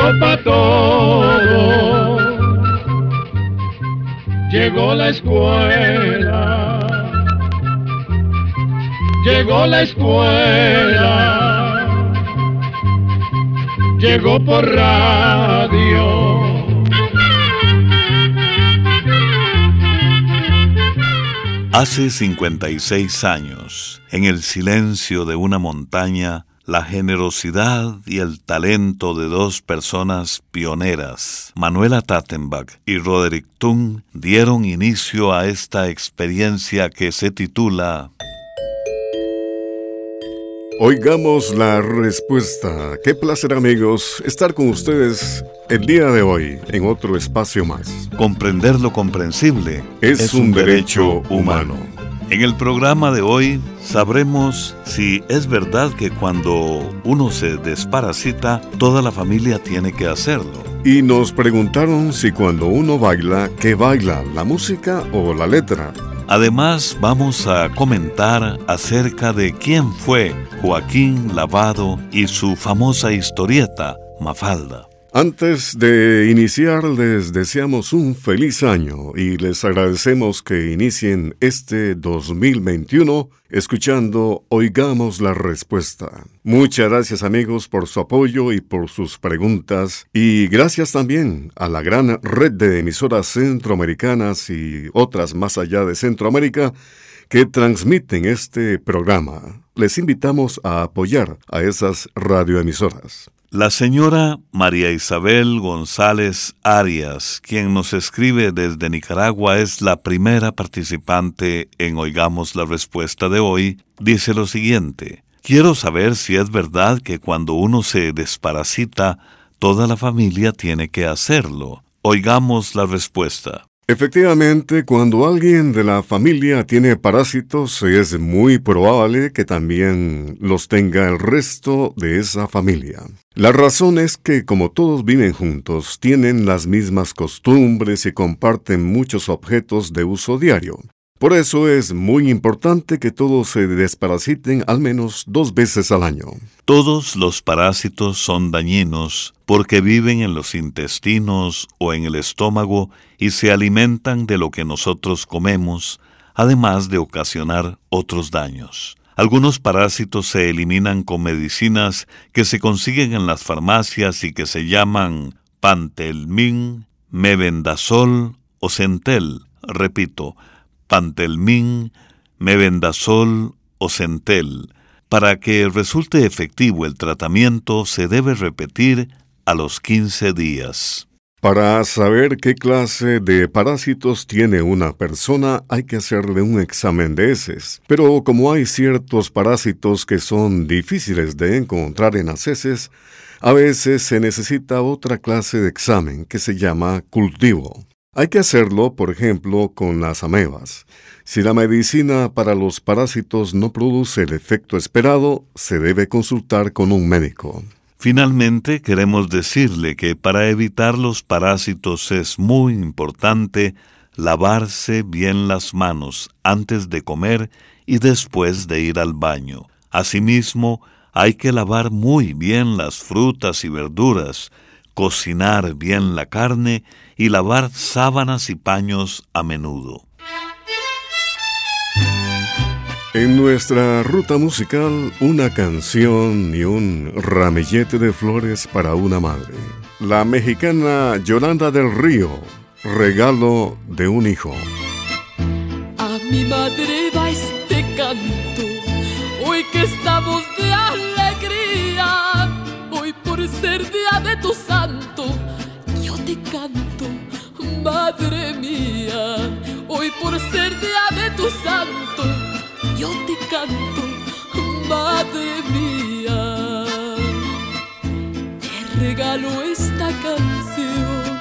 Llegó para todo. Llegó la escuela. Llegó la escuela. Llegó por radio. Hace 56 años, en el silencio de una montaña, la generosidad y el talento de dos personas pioneras, Manuela Tattenbach y Roderick Tung, dieron inicio a esta experiencia que se titula Oigamos la respuesta. Qué placer amigos estar con ustedes el día de hoy en otro espacio más. Comprender lo comprensible es, un, derecho, humano. En el programa de hoy sabremos si es verdad que cuando uno se desparasita, toda la familia tiene que hacerlo. Y nos preguntaron si cuando uno baila, ¿qué baila? ¿La música o la letra? Además, vamos a comentar acerca de quién fue Joaquín Lavado y su famosa historieta, Mafalda. Antes de iniciar, les deseamos un feliz año y les agradecemos que inicien este 2021 escuchando Oigamos la Respuesta. Muchas gracias amigos por su apoyo y por sus preguntas y gracias también a la gran red de emisoras centroamericanas y otras más allá de Centroamérica que transmiten este programa. Les invitamos a apoyar a esas radioemisoras. La señora María Isabel González Arias, quien nos escribe desde Nicaragua, es la primera participante en Oigamos la Respuesta de hoy, dice lo siguiente. Quiero saber si es verdad que cuando uno se desparasita, toda la familia tiene que hacerlo. Oigamos la respuesta. Efectivamente, cuando alguien de la familia tiene parásitos, es muy probable que también los tenga el resto de esa familia. La razón es que como todos viven juntos, tienen las mismas costumbres y comparten muchos objetos de uso diario. Por eso es muy importante que todos se desparasiten al menos dos veces al año. Todos los parásitos son dañinos porque viven en los intestinos o en el estómago y se alimentan de lo que nosotros comemos, además de ocasionar otros daños. Algunos parásitos se eliminan con medicinas que se consiguen en las farmacias y que se llaman pantelmin, mebendazol o centel. Repito, pantelmin, mebendazol o centel. Para que resulte efectivo el tratamiento se debe repetir a los 15 días. Para saber qué clase de parásitos tiene una persona hay que hacerle un examen de heces. Pero como hay ciertos parásitos que son difíciles de encontrar en las heces, a veces se necesita otra clase de examen que se llama cultivo. Hay que hacerlo, por ejemplo, con las amebas. Si la medicina para los parásitos no produce el efecto esperado, se debe consultar con un médico. Finalmente, queremos decirle que para evitar los parásitos es muy importante lavarse bien las manos antes de comer y después de ir al baño. Asimismo, hay que lavar muy bien las frutas y verduras, cocinar bien la carne y lavar sábanas y paños a menudo. En nuestra ruta musical, una canción y un ramillete de flores para una madre. La mexicana Yolanda del Río, regalo de un hijo. A mi madre va este canto, hoy que estamos de alegría, hoy por ser día de tu santo Hoy por ser día de tu santo, yo te canto, madre mía. Te regalo esta canción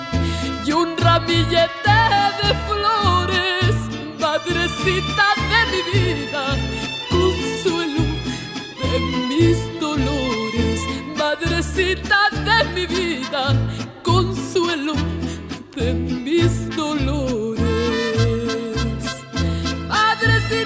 y un ramillete de flores, madrecita de mi vida, consuelo de mis dolores, madrecita de mi vida, consuelo de mis dolores. Si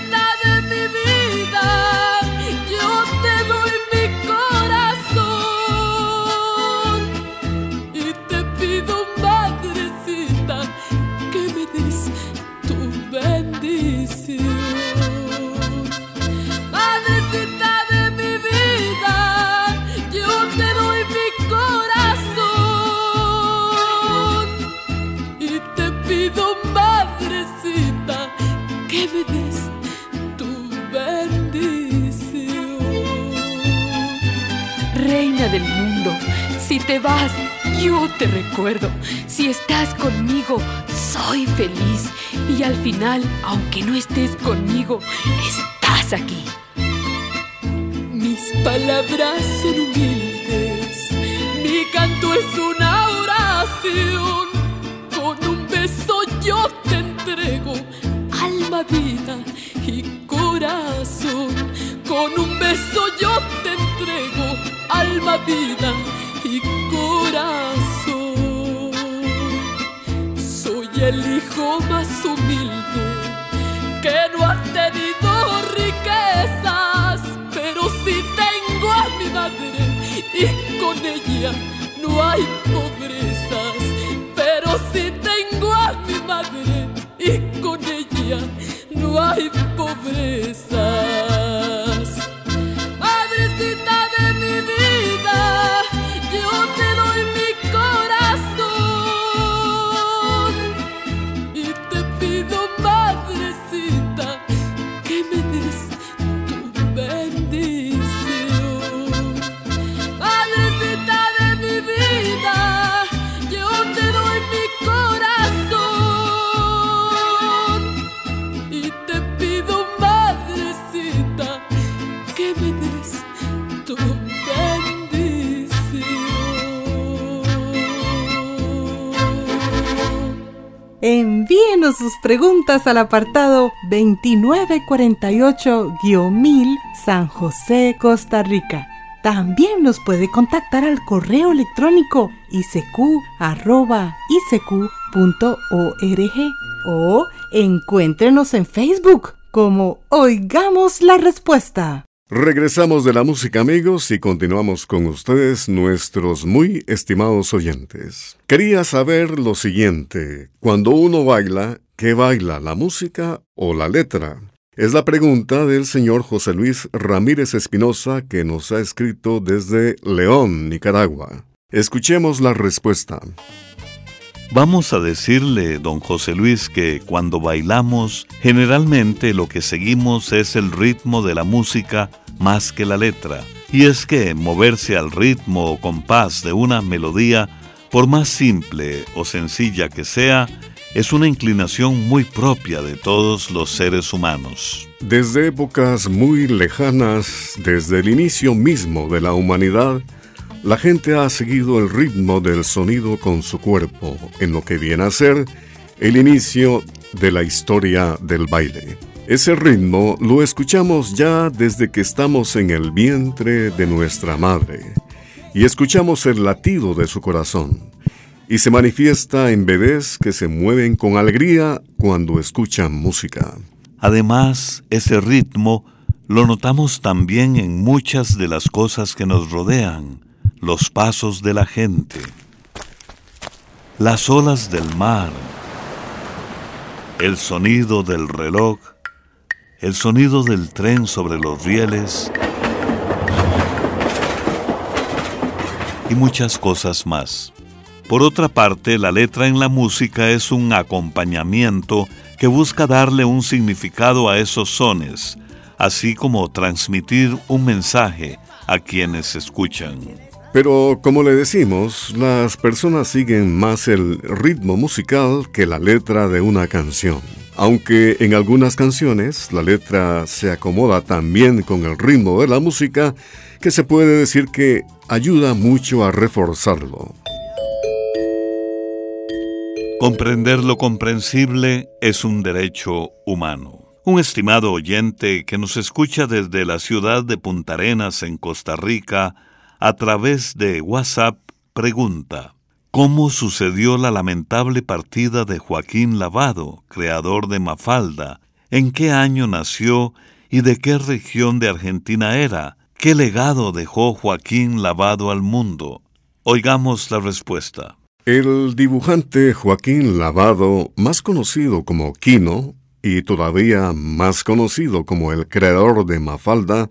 final, aunque no estés conmigo, estás aquí. Mis palabras son humildes. Mi canto es una oración. Con un beso yo te entrego alma, vida y corazón. Con un beso yo te entrego alma, vida hijo más humilde que no ha tenido riquezas, pero sí tengo a mi madre y con ella no hay pobrezas. Pero sí tengo a mi madre y con ella no hay pobrezas. Sus preguntas al apartado 2948-1000 San José, Costa Rica. También nos puede contactar al correo electrónico isq.org o encuéntrenos en Facebook como Oigamos la Respuesta. Regresamos de la música amigos y continuamos con ustedes nuestros muy estimados oyentes. Quería saber lo siguiente, cuando uno baila, ¿qué baila, la música o la letra? Es la pregunta del señor José Luis Ramírez Espinosa que nos ha escrito desde León, Nicaragua. Escuchemos la respuesta. Vamos a decirle, don José Luis, que cuando bailamos, generalmente lo que seguimos es el ritmo de la música más que la letra. Y es que moverse al ritmo o compás de una melodía, por más simple o sencilla que sea, es una inclinación muy propia de todos los seres humanos. Desde épocas muy lejanas, desde el inicio mismo de la humanidad, la gente ha seguido el ritmo del sonido con su cuerpo, en lo que viene a ser el inicio de la historia del baile. Ese ritmo lo escuchamos ya desde que estamos en el vientre de nuestra madre y escuchamos el latido de su corazón y se manifiesta en bebés que se mueven con alegría cuando escuchan música. Además, ese ritmo lo notamos también en muchas de las cosas que nos rodean, los pasos de la gente, las olas del mar, el sonido del reloj, el sonido del tren sobre los rieles y muchas cosas más. Por otra parte, la letra en la música es un acompañamiento que busca darle un significado a esos sones, así como transmitir un mensaje a quienes escuchan. Pero como le decimos, las personas siguen más el ritmo musical que la letra de una canción. Aunque en algunas canciones la letra se acomoda también con el ritmo de la música, que se puede decir que ayuda mucho a reforzarlo. Comprender lo comprensible es un derecho humano. Un estimado oyente que nos escucha desde la ciudad de Punta Arenas, en Costa Rica, a través de WhatsApp, pregunta, ¿cómo sucedió la lamentable partida de Joaquín Lavado, creador de Mafalda? ¿En qué año nació y de qué región de Argentina era? ¿Qué legado dejó Joaquín Lavado al mundo? Oigamos la respuesta. El dibujante Joaquín Lavado, más conocido como Quino, y todavía más conocido como el creador de Mafalda,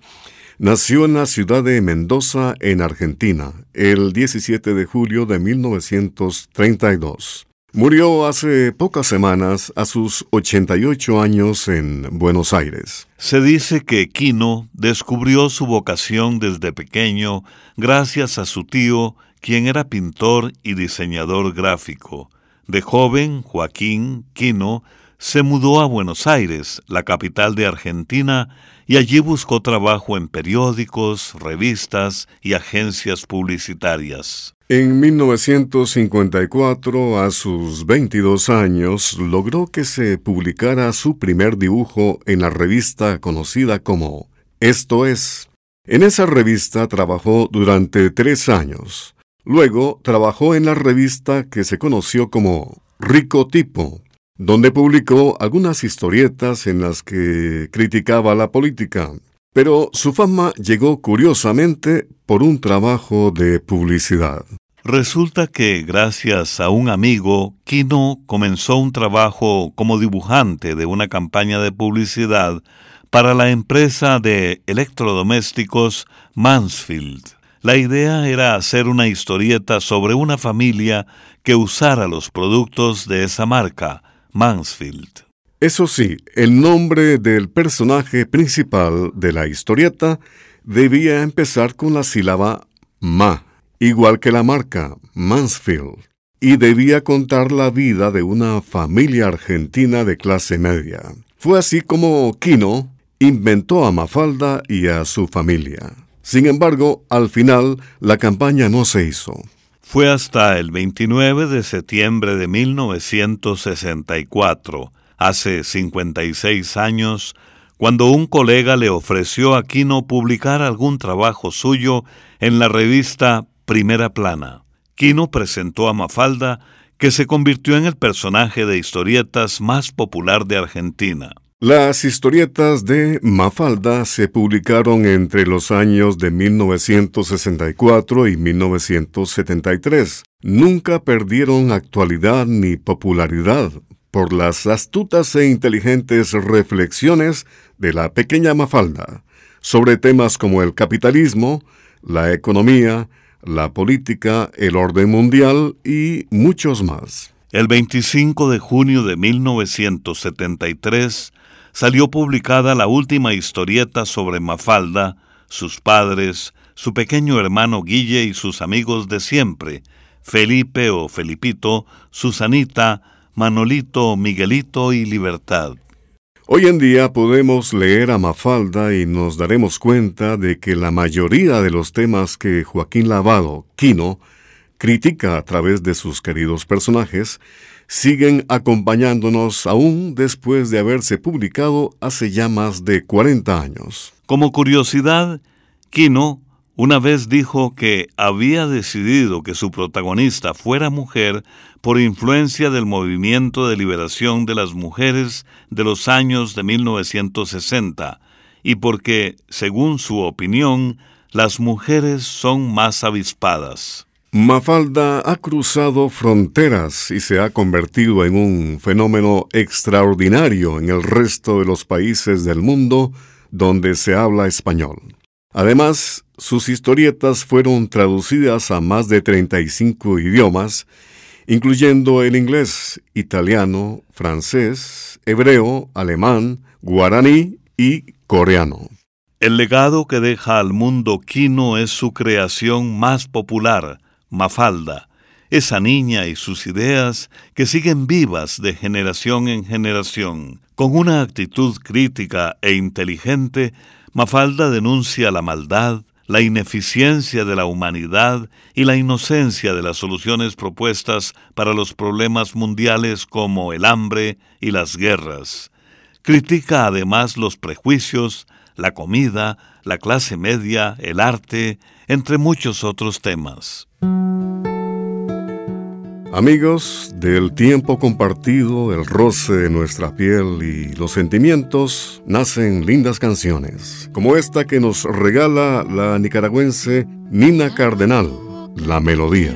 nació en la ciudad de Mendoza, en Argentina, el 17 de julio de 1932. Murió hace pocas semanas a sus 88 años en Buenos Aires. Se dice que Quino descubrió su vocación desde pequeño gracias a su tío, quien era pintor y diseñador gráfico. De joven, Joaquín Quino se mudó a Buenos Aires, la capital de Argentina, y allí buscó trabajo en periódicos, revistas y agencias publicitarias. En 1954, a sus 22 años, logró que se publicara su primer dibujo en la revista conocida como Esto es. En esa revista trabajó durante tres años. Luego trabajó en la revista que se conoció como Rico Tipo, donde publicó algunas historietas en las que criticaba la política. Pero su fama llegó curiosamente por un trabajo de publicidad. Resulta que gracias a un amigo, Kino comenzó un trabajo como dibujante de una campaña de publicidad para la empresa de electrodomésticos Mansfield. La idea era hacer una historieta sobre una familia que usara los productos de esa marca, Mansfield. Eso sí, el nombre del personaje principal de la historieta debía empezar con la sílaba ma, igual que la marca Mansfield, y debía contar la vida de una familia argentina de clase media. Fue así como Kino inventó a Mafalda y a su familia. Sin embargo, al final la campaña no se hizo. Fue hasta el 29 de septiembre de 1964, hace 56 años, cuando un colega le ofreció a Quino publicar algún trabajo suyo en la revista Primera Plana. Quino presentó a Mafalda, que se convirtió en el personaje de historietas más popular de Argentina. Las historietas de Mafalda se publicaron entre los años de 1964 y 1973. Nunca perdieron actualidad ni popularidad por las astutas e inteligentes reflexiones de la pequeña Mafalda sobre temas como el capitalismo, la economía, la política, el orden mundial y muchos más. El 25 de junio de 1973, salió publicada la última historieta sobre Mafalda, sus padres, su pequeño hermano Guille y sus amigos de siempre, Felipe o Felipito, Susanita, Manolito, Miguelito y Libertad. Hoy en día podemos leer a Mafalda y nos daremos cuenta de que la mayoría de los temas que Joaquín Lavado, Quino, critica a través de sus queridos personajes, siguen acompañándonos aún después de haberse publicado hace ya más de 40 años. Como curiosidad, Kino una vez dijo que había decidido que su protagonista fuera mujer por influencia del movimiento de liberación de las mujeres de los años de 1960 y porque, según su opinión, las mujeres son más avispadas. Mafalda ha cruzado fronteras y se ha convertido en un fenómeno extraordinario en el resto de los países del mundo donde se habla español. Además, sus historietas fueron traducidas a más de 35 idiomas, incluyendo el inglés, italiano, francés, hebreo, alemán, guaraní y coreano. El legado que deja al mundo Kino es su creación más popular, Mafalda, esa niña y sus ideas que siguen vivas de generación en generación. Con una actitud crítica e inteligente, Mafalda denuncia la maldad, la ineficiencia de la humanidad y la inocencia de las soluciones propuestas para los problemas mundiales como el hambre y las guerras. Critica además los prejuicios, la comida, la clase media, el arte, entre muchos otros temas. Amigos, del tiempo compartido, el roce de nuestra piel y los sentimientos, nacen lindas canciones, como esta que nos regala la nicaragüense Nina Cardenal, La Melodía.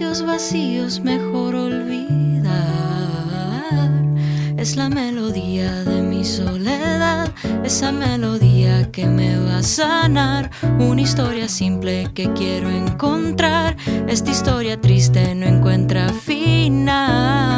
Vacíos mejor olvidar. Es la melodía de mi soledad, esa melodía que me va a sanar. Una historia simple que quiero encontrar, esta historia triste no encuentra final.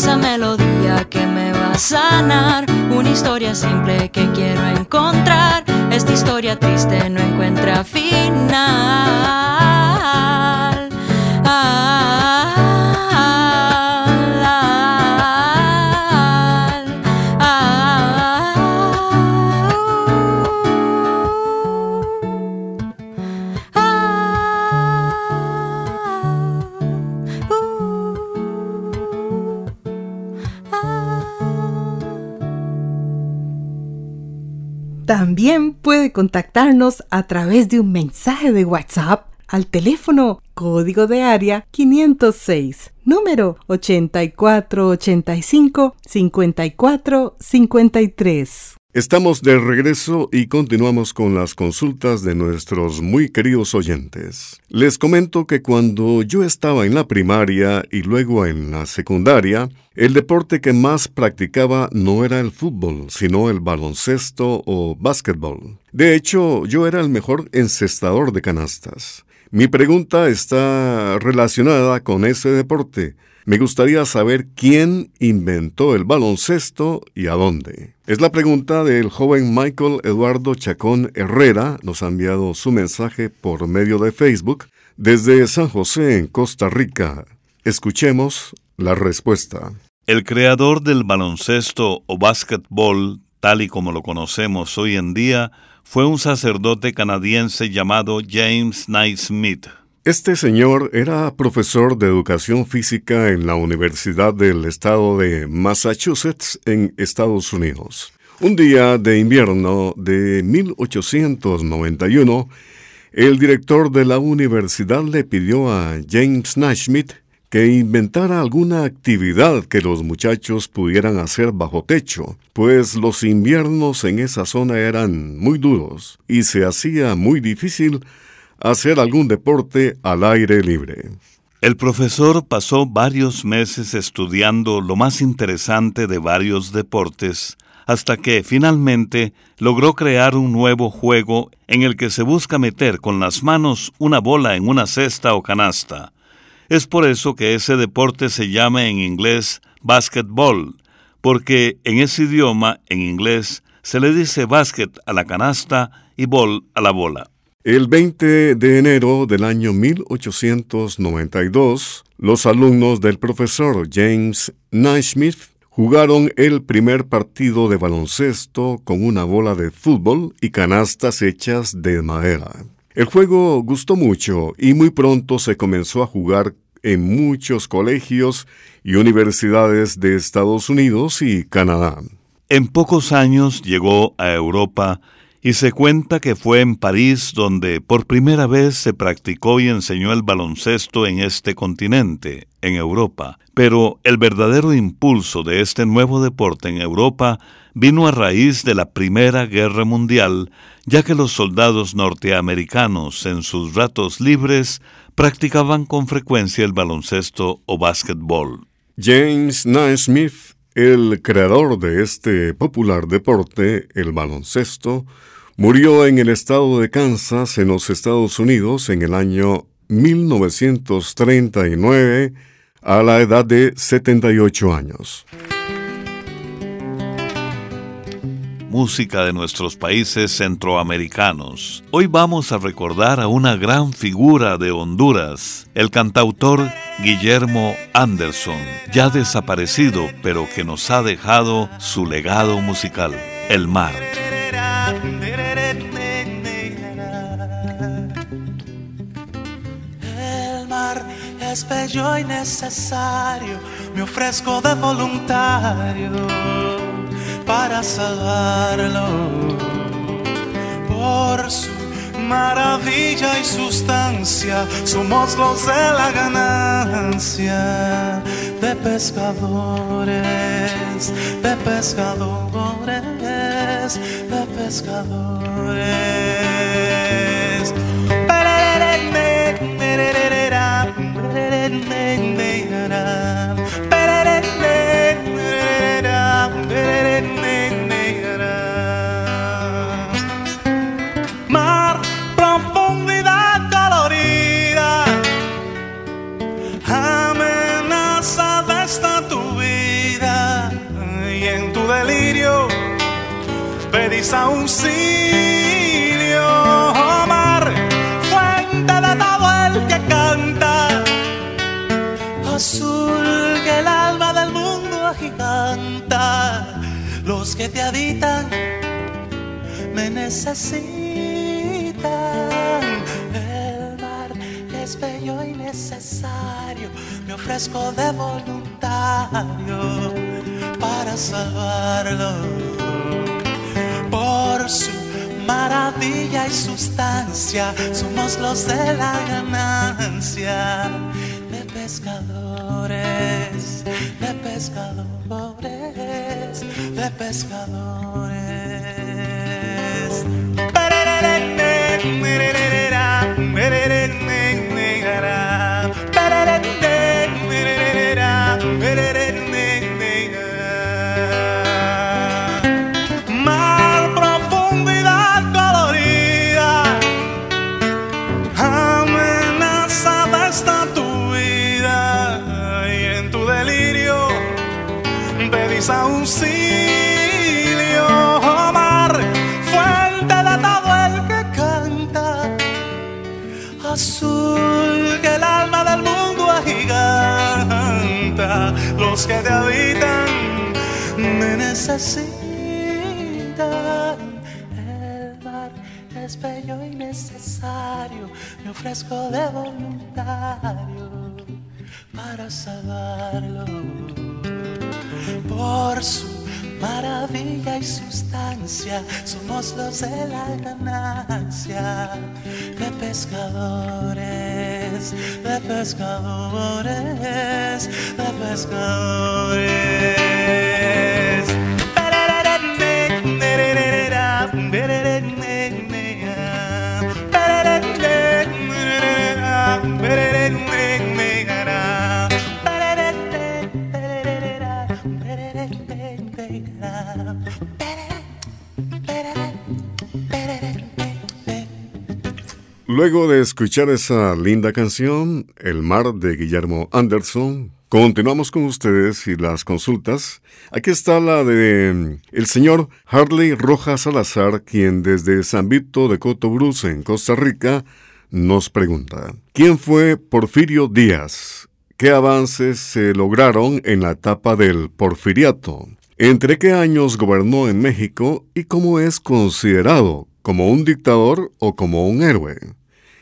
esa melodía que me va a sanar, una historia simple que quiero encontrar, esta historia triste no encuentra final. También puede contactarnos a través de un mensaje de WhatsApp al teléfono código de área 506, número 8485 5453. Estamos de regreso y continuamos con las consultas de nuestros muy queridos oyentes. Les comento que cuando yo estaba en la primaria y luego en la secundaria, el deporte que más practicaba no era el fútbol, sino el baloncesto o básquetbol. De hecho, yo era el mejor encestador de canastas. Mi pregunta está relacionada con ese deporte. Me gustaría saber quién inventó el baloncesto y a dónde. Es la pregunta del joven Michael Eduardo Chacón Herrera. Nos ha enviado su mensaje por medio de Facebook desde San José, en Costa Rica. Escuchemos la respuesta. El creador del baloncesto o básquetbol, tal y como lo conocemos hoy en día, fue un sacerdote canadiense llamado James Naismith. Este señor era profesor de educación física en la Universidad del Estado de Massachusetts en Estados Unidos. Un día de invierno de 1891, el director de la universidad le pidió a James Naismith que inventara alguna actividad que los muchachos pudieran hacer bajo techo, pues los inviernos en esa zona eran muy duros y se hacía muy difícil hacer algún deporte al aire libre. El profesor pasó varios meses estudiando lo más interesante de varios deportes, hasta que finalmente logró crear un nuevo juego en el que se busca meter con las manos una bola en una cesta o canasta. Es por eso que ese deporte se llama en inglés basketball, porque en ese idioma, en inglés, se le dice basket a la canasta y ball a la bola. El 20 de enero del año 1892, los alumnos del profesor James Naismith jugaron el primer partido de baloncesto con una bola de fútbol y canastas hechas de madera. El juego gustó mucho y muy pronto se comenzó a jugar en muchos colegios y universidades de Estados Unidos y Canadá. En pocos años llegó a Europa y se cuenta que fue en París donde por primera vez se practicó y enseñó el baloncesto en este continente, en Europa. Pero el verdadero impulso de este nuevo deporte en Europa vino a raíz de la Primera Guerra Mundial, ya que los soldados norteamericanos en sus ratos libres practicaban con frecuencia el baloncesto o básquetbol. James Naismith, el creador de este popular deporte, el baloncesto, Murió en el estado de Kansas, en los Estados Unidos, en el año 1939, a la edad de 78 años. Música de nuestros países centroamericanos. Hoy vamos a recordar a una gran figura de Honduras, el cantautor Guillermo Anderson, ya desaparecido, pero que nos ha dejado su legado musical, El Mar. es bello y necesario, me ofrezco de voluntario para salvarlo por su maravilla y sustancia. Somos los de la ganancia de pescadores, de pescadores, de pescadores. Necesitan. El mar es bello y necesario. Me ofrezco de voluntario para salvarlo. Por su maravilla y sustancia, somos los de la ganancia de pescadores, de pescadores de pescadores. Mm-hmm. Que te habitan me necesitan. El mar es bello y necesario, me ofrezco de voluntario para salvarlo. Por su maravilla y sustancia, somos los de la ganancia, de pescadores, de pescadores, de pescadores. Luego de escuchar esa linda canción, El mar de Guillermo Anderson, continuamos con ustedes y las consultas. Aquí está la de mm, el señor Harley Rojas Salazar, quien desde San Vito de Cotobruz, en Costa Rica, nos pregunta, ¿quién fue Porfirio Díaz? ¿Qué avances se lograron en la etapa del porfiriato? ¿Entre qué años gobernó en México y cómo es considerado? ¿Como un dictador o como un héroe?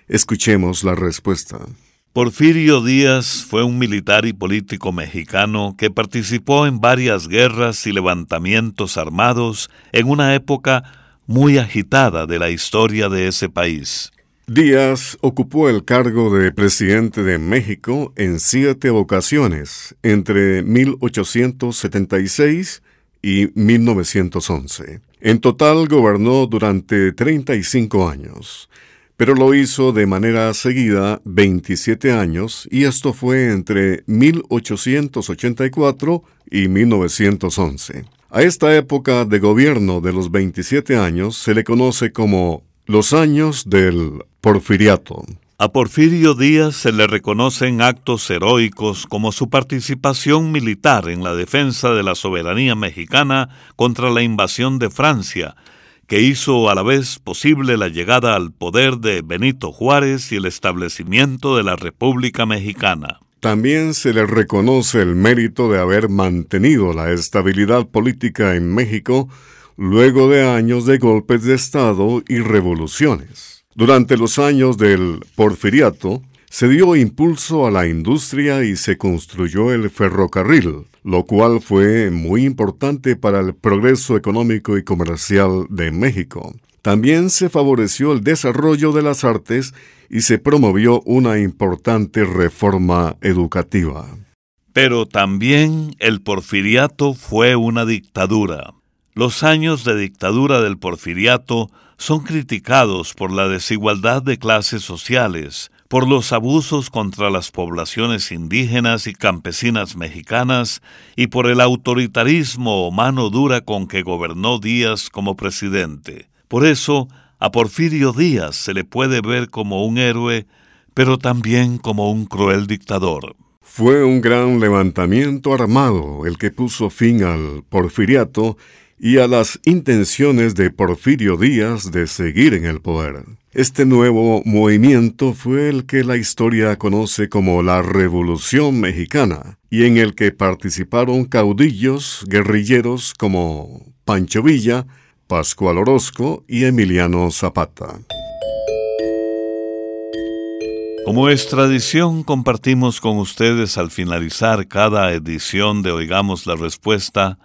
Escuchemos la respuesta. Porfirio Díaz fue un militar y político mexicano que participó en varias guerras y levantamientos armados en una época muy agitada de la historia de ese país. Díaz ocupó el cargo de presidente de México en siete ocasiones entre 1876 y 1911. En total gobernó durante 35 años pero lo hizo de manera seguida 27 años y esto fue entre 1884 y 1911. A esta época de gobierno de los 27 años se le conoce como los años del porfiriato. A Porfirio Díaz se le reconocen actos heroicos como su participación militar en la defensa de la soberanía mexicana contra la invasión de Francia, que hizo a la vez posible la llegada al poder de Benito Juárez y el establecimiento de la República Mexicana. También se le reconoce el mérito de haber mantenido la estabilidad política en México luego de años de golpes de Estado y revoluciones. Durante los años del porfiriato, se dio impulso a la industria y se construyó el ferrocarril, lo cual fue muy importante para el progreso económico y comercial de México. También se favoreció el desarrollo de las artes y se promovió una importante reforma educativa. Pero también el porfiriato fue una dictadura. Los años de dictadura del porfiriato son criticados por la desigualdad de clases sociales, por los abusos contra las poblaciones indígenas y campesinas mexicanas y por el autoritarismo o mano dura con que gobernó Díaz como presidente. Por eso, a Porfirio Díaz se le puede ver como un héroe, pero también como un cruel dictador. Fue un gran levantamiento armado el que puso fin al porfiriato y a las intenciones de Porfirio Díaz de seguir en el poder. Este nuevo movimiento fue el que la historia conoce como la Revolución Mexicana y en el que participaron caudillos guerrilleros como Pancho Villa, Pascual Orozco y Emiliano Zapata. Como es tradición, compartimos con ustedes al finalizar cada edición de Oigamos la Respuesta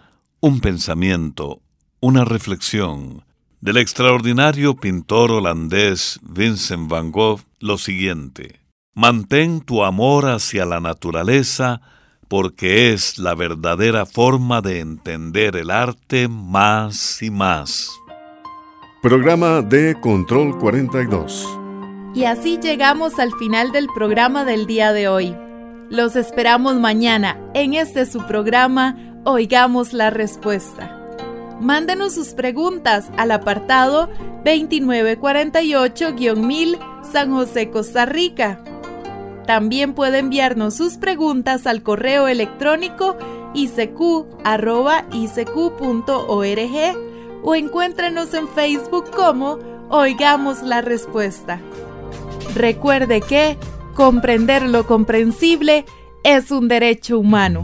un pensamiento, una reflexión del extraordinario pintor holandés Vincent van Gogh lo siguiente. Mantén tu amor hacia la naturaleza porque es la verdadera forma de entender el arte más y más. Programa de Control 42. Y así llegamos al final del programa del día de hoy. Los esperamos mañana en este su programa Oigamos la Respuesta. Mándenos sus preguntas al apartado 2948-1000 San José, Costa Rica. También puede enviarnos sus preguntas al correo electrónico icq.org o encuéntrenos en Facebook como Oigamos la Respuesta. Recuerde que comprender lo comprensible es un derecho humano.